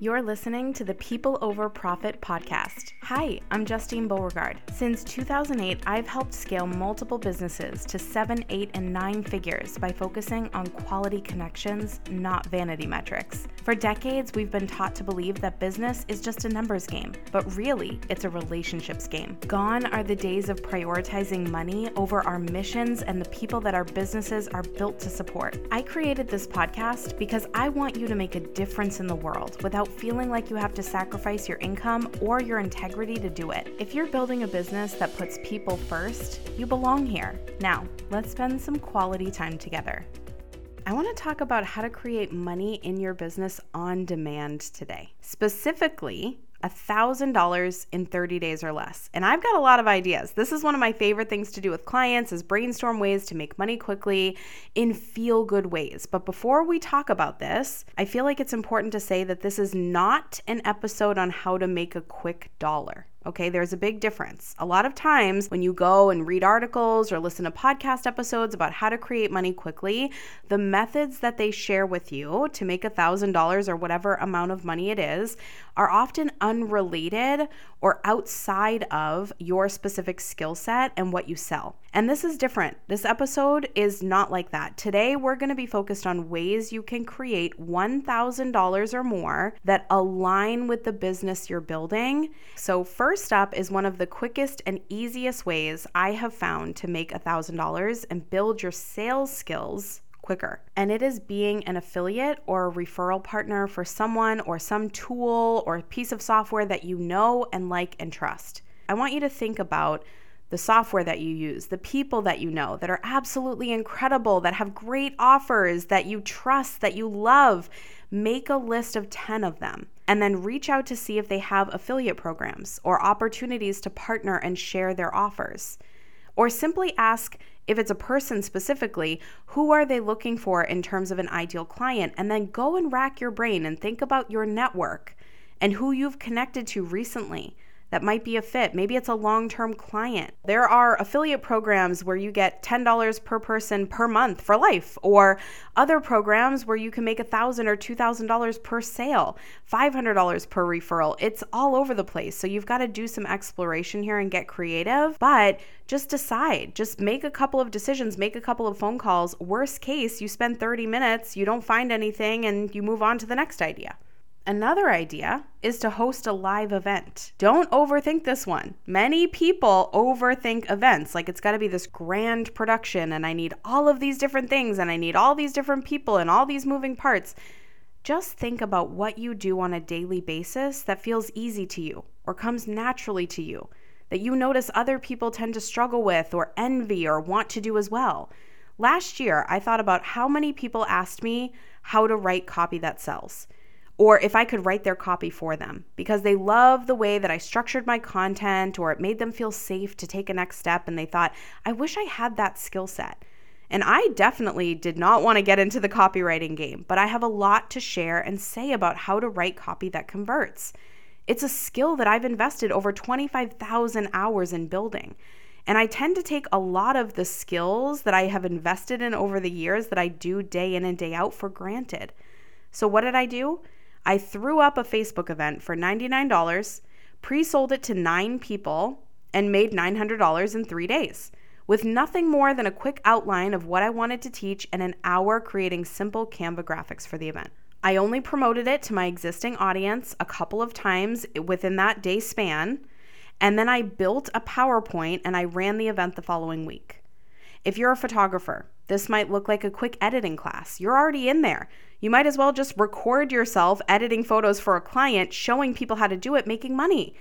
You're listening to the People Over Profit podcast. Hi, I'm Justine Beauregard. Since 2008, I've helped scale multiple businesses to seven, eight, and nine figures by focusing on quality connections, not vanity metrics. For decades, we've been taught to believe that business is just a numbers game, but really, it's a relationships game. Gone are the days of prioritizing money over our missions and the people that our businesses are built to support. I created this podcast because I want you to make a difference in the world without feeling like you have to sacrifice your income or your integrity to do it. If you're building a business that puts people first, you belong here. Now, let's spend some quality time together. I want to talk about how to create money in your business on demand today. Specifically, $1,000 in 30 days or less. And I've got a lot of ideas. This is one of my favorite things to do with clients is brainstorm ways to make money quickly in feel good ways. But before we talk about this, I feel like it's important to say that this is not an episode on how to make a quick dollar. Okay, there's a big difference. A lot of times when you go and read articles or listen to podcast episodes about how to create money quickly, the methods that they share with you to make $1,000 or whatever amount of money it is are often unrelated or outside of your specific skill set and what you sell. And this is different. This episode is not like that. Today, we're going to be focused on ways you can create $1,000 or more that align with the business you're building. So, first up is one of the quickest and easiest ways I have found to make $1,000 and build your sales skills quicker. And it is being an affiliate or a referral partner for someone or some tool or piece of software that you know and like and trust. I want you to think about the software that you use, the people that you know that are absolutely incredible, that have great offers, that you trust, that you love. Make a list of 10 of them and then reach out to see if they have affiliate programs or opportunities to partner and share their offers. Or simply ask if it's a person specifically, who are they looking for in terms of an ideal client? And then go and rack your brain and think about your network and who you've connected to recently that might be a fit. Maybe it's a long term client. There are affiliate programs where you get $10 per person per month for life, or other programs where you can make 1,000 or $2,000 per sale, $500 per referral. It's all over the place. So you've got to do some exploration here and get creative, but just decide. Just make a couple of decisions, make a couple of phone calls. Worst case, you spend 30 minutes, you don't find anything, and you move on to the next idea. Another idea is to host a live event. Don't overthink this one. Many people overthink events like it's got to be this grand production and I need all of these different things and I need all these different people and all these moving parts. Just think about what you do on a daily basis that feels easy to you or comes naturally to you, that you notice other people tend to struggle with or envy or want to do as well. Last year, I thought about how many people asked me how to write copy that sells or if I could write their copy for them because they love the way that I structured my content or it made them feel safe to take a next step and they thought, I wish I had that skill set. And I definitely did not want to get into the copywriting game, but I have a lot to share and say about how to write copy that converts. It's a skill that I've invested over 25,000 hours in building. And I tend to take a lot of the skills that I have invested in over the years that I do day in and day out for granted. So, what did I do? I threw up a Facebook event for $99, pre sold it to nine people, and made $900 in three days with nothing more than a quick outline of what I wanted to teach and an hour creating simple Canva graphics for the event. I only promoted it to my existing audience a couple of times within that day span, and then I built a PowerPoint and I ran the event the following week. If you're a photographer, this might look like a quick editing class. You're already in there. You might as well just record yourself editing photos for a client, showing people how to do it, making money.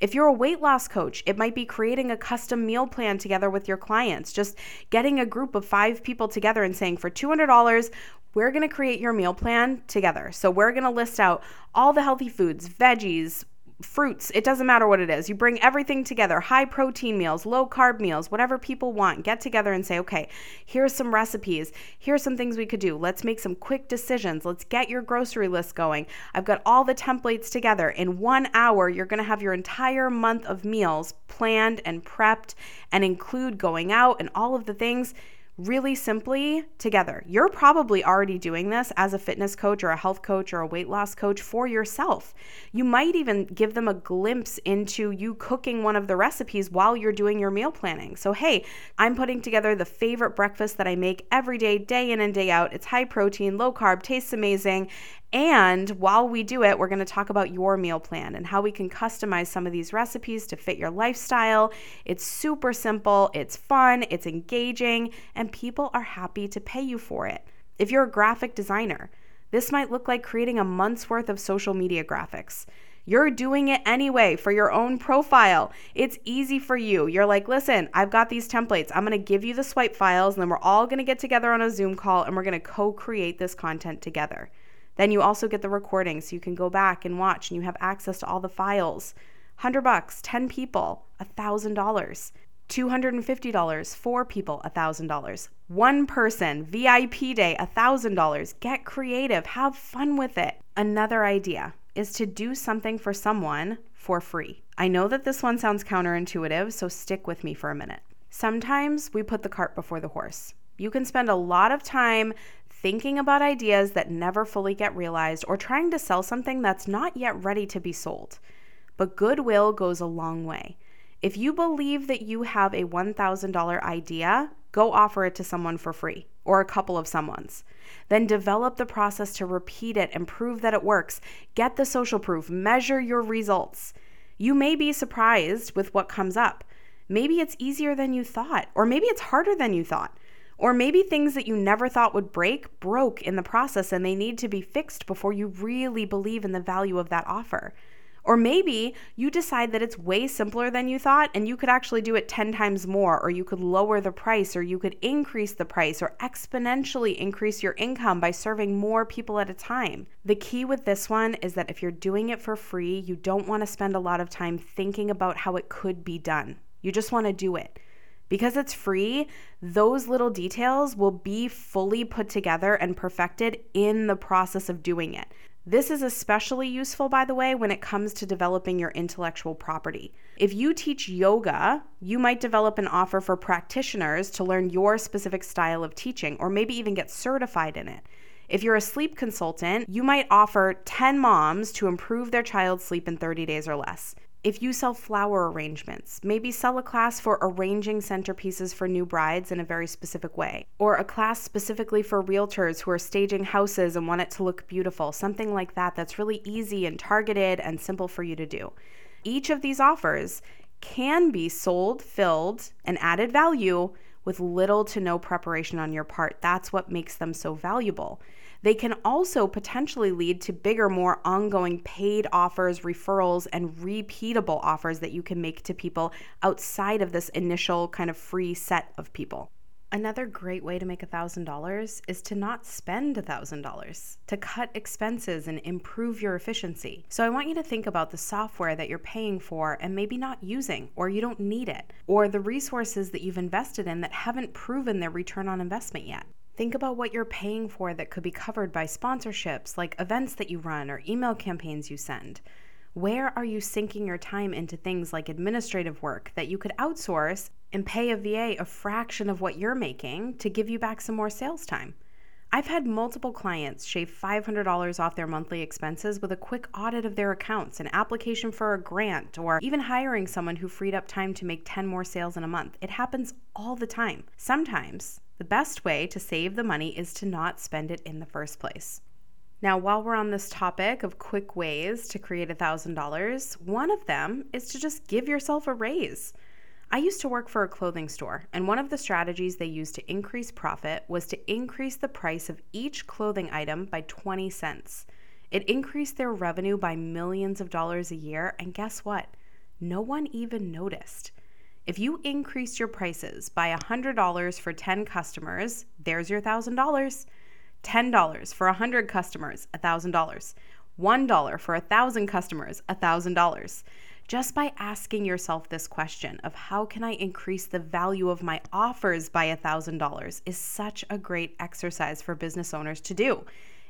If you're a weight loss coach, it might be creating a custom meal plan together with your clients, just getting a group of five people together and saying, for $200, we're gonna create your meal plan together. So we're gonna list out all the healthy foods, veggies, fruits, it doesn't matter what it is. You bring everything together high protein meals, low carb meals, whatever people want. Get together and say, okay, here's some recipes. Here's some things we could do. Let's make some quick decisions. Let's get your grocery list going. I've got all the templates together. In one hour, you're going to have your entire month of meals planned and prepped and include going out and all of the things really simply together. You're probably already doing this as a fitness coach or a health coach or a weight loss coach for yourself. You might even give them a glimpse into you cooking one of the recipes while you're doing your meal planning. So, hey, I'm putting together the favorite breakfast that I make every day, day in and day out. It's high protein, low carb, tastes amazing, and while we do it, we're going to talk about your meal plan and how we can customize some of these recipes to fit your lifestyle. It's super simple, it's fun, it's engaging, and people are happy to pay you for it. If you're a graphic designer, this might look like creating a month's worth of social media graphics. You're doing it anyway for your own profile. It's easy for you. You're like, listen, I've got these templates. I'm going to give you the swipe files, and then we're all going to get together on a Zoom call and we're going to co create this content together. Then you also get the recording so you can go back and watch and you have access to all the files. 100 bucks, 10 people, $1,000. $250, four people, $1,000. One person, VIP day, $1,000. Get creative, have fun with it. Another idea is to do something for someone for free. I know that this one sounds counterintuitive, so stick with me for a minute. Sometimes we put the cart before the horse. You can spend a lot of time thinking about ideas that never fully get realized, or trying to sell something that's not yet ready to be sold. But goodwill goes a long way. If you believe that you have a $1,000 idea, go offer it to someone for free or a couple of someone's. Then develop the process to repeat it and prove that it works. Get the social proof, measure your results. You may be surprised with what comes up. Maybe it's easier than you thought, or maybe it's harder than you thought. Or maybe things that you never thought would break broke in the process and they need to be fixed before you really believe in the value of that offer. Or maybe you decide that it's way simpler than you thought and you could actually do it 10 times more, or you could lower the price, or you could increase the price, or exponentially increase your income by serving more people at a time. The key with this one is that if you're doing it for free, you don't want to spend a lot of time thinking about how it could be done. You just want to do it. Because it's free, those little details will be fully put together and perfected in the process of doing it. This is especially useful, by the way, when it comes to developing your intellectual property. If you teach yoga, you might develop an offer for practitioners to learn your specific style of teaching, or maybe even get certified in it. If you're a sleep consultant, you might offer 10 moms to improve their child's sleep in 30 days or less. If you sell flower arrangements, maybe sell a class for arranging centerpieces for new brides in a very specific way, or a class specifically for realtors who are staging houses and want it to look beautiful, something like that that's really easy and targeted and simple for you to do. Each of these offers can be sold, filled, and added value with little to no preparation on your part. That's what makes them so valuable. They can also potentially lead to bigger, more ongoing paid offers, referrals, and repeatable offers that you can make to people outside of this initial kind of free set of people. Another great way to make $1,000 is to not spend $1,000, to cut expenses and improve your efficiency. So, I want you to think about the software that you're paying for and maybe not using, or you don't need it, or the resources that you've invested in that haven't proven their return on investment yet. Think about what you're paying for that could be covered by sponsorships, like events that you run or email campaigns you send. Where are you sinking your time into things like administrative work that you could outsource and pay a VA a fraction of what you're making to give you back some more sales time? I've had multiple clients shave $500 off their monthly expenses with a quick audit of their accounts, an application for a grant, or even hiring someone who freed up time to make 10 more sales in a month. It happens all the time. Sometimes the best way to save the money is to not spend it in the first place. Now, while we're on this topic of quick ways to create $1,000, one of them is to just give yourself a raise. I used to work for a clothing store, and one of the strategies they used to increase profit was to increase the price of each clothing item by 20 cents. It increased their revenue by millions of dollars a year, and guess what? No one even noticed. If you increase your prices by $100 for 10 customers, there's your $1,000. $10 for 100 customers, $1,000. $1 for 1,000 customers, $1,000. Just by asking yourself this question of how can I increase the value of my offers by $1,000 is such a great exercise for business owners to do.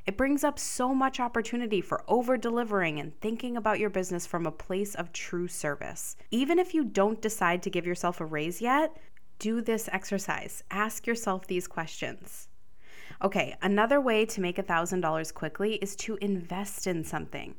It brings up so much opportunity for over delivering and thinking about your business from a place of true service. Even if you don't decide to give yourself a raise yet, do this exercise. Ask yourself these questions. Okay, another way to make $1,000 quickly is to invest in something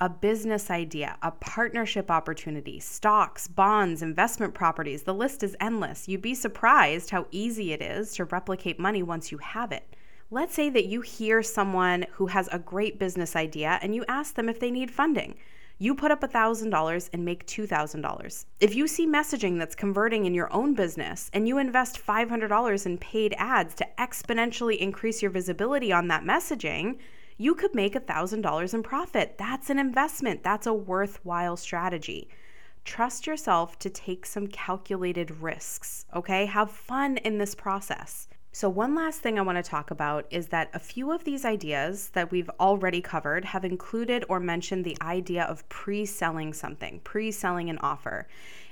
a business idea, a partnership opportunity, stocks, bonds, investment properties. The list is endless. You'd be surprised how easy it is to replicate money once you have it. Let's say that you hear someone who has a great business idea and you ask them if they need funding. You put up $1,000 and make $2,000. If you see messaging that's converting in your own business and you invest $500 in paid ads to exponentially increase your visibility on that messaging, you could make $1,000 in profit. That's an investment, that's a worthwhile strategy. Trust yourself to take some calculated risks, okay? Have fun in this process. So, one last thing I want to talk about is that a few of these ideas that we've already covered have included or mentioned the idea of pre selling something, pre selling an offer.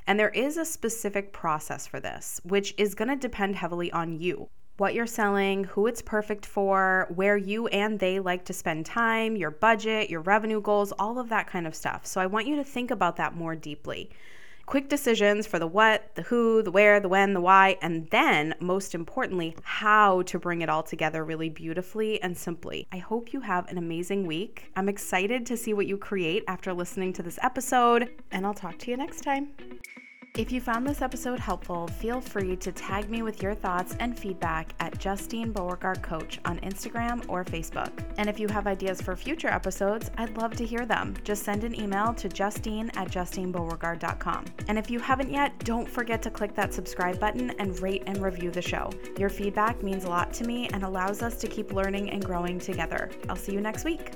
And there is a specific process for this, which is going to depend heavily on you. What you're selling, who it's perfect for, where you and they like to spend time, your budget, your revenue goals, all of that kind of stuff. So, I want you to think about that more deeply quick decisions for the what, the who, the where, the when, the why, and then, most importantly, how to bring it all together really beautifully and simply. I hope you have an amazing week. I'm excited to see what you create after listening to this episode, and I'll talk to you next time. If you found this episode helpful, feel free to tag me with your thoughts and feedback at Justine Beauregard Coach on Instagram or Facebook. And if you have ideas for future episodes, I'd love to hear them. Just send an email to justine at justinebeauregard.com. And if you haven't yet, don't forget to click that subscribe button and rate and review the show. Your feedback means a lot to me and allows us to keep learning and growing together. I'll see you next week.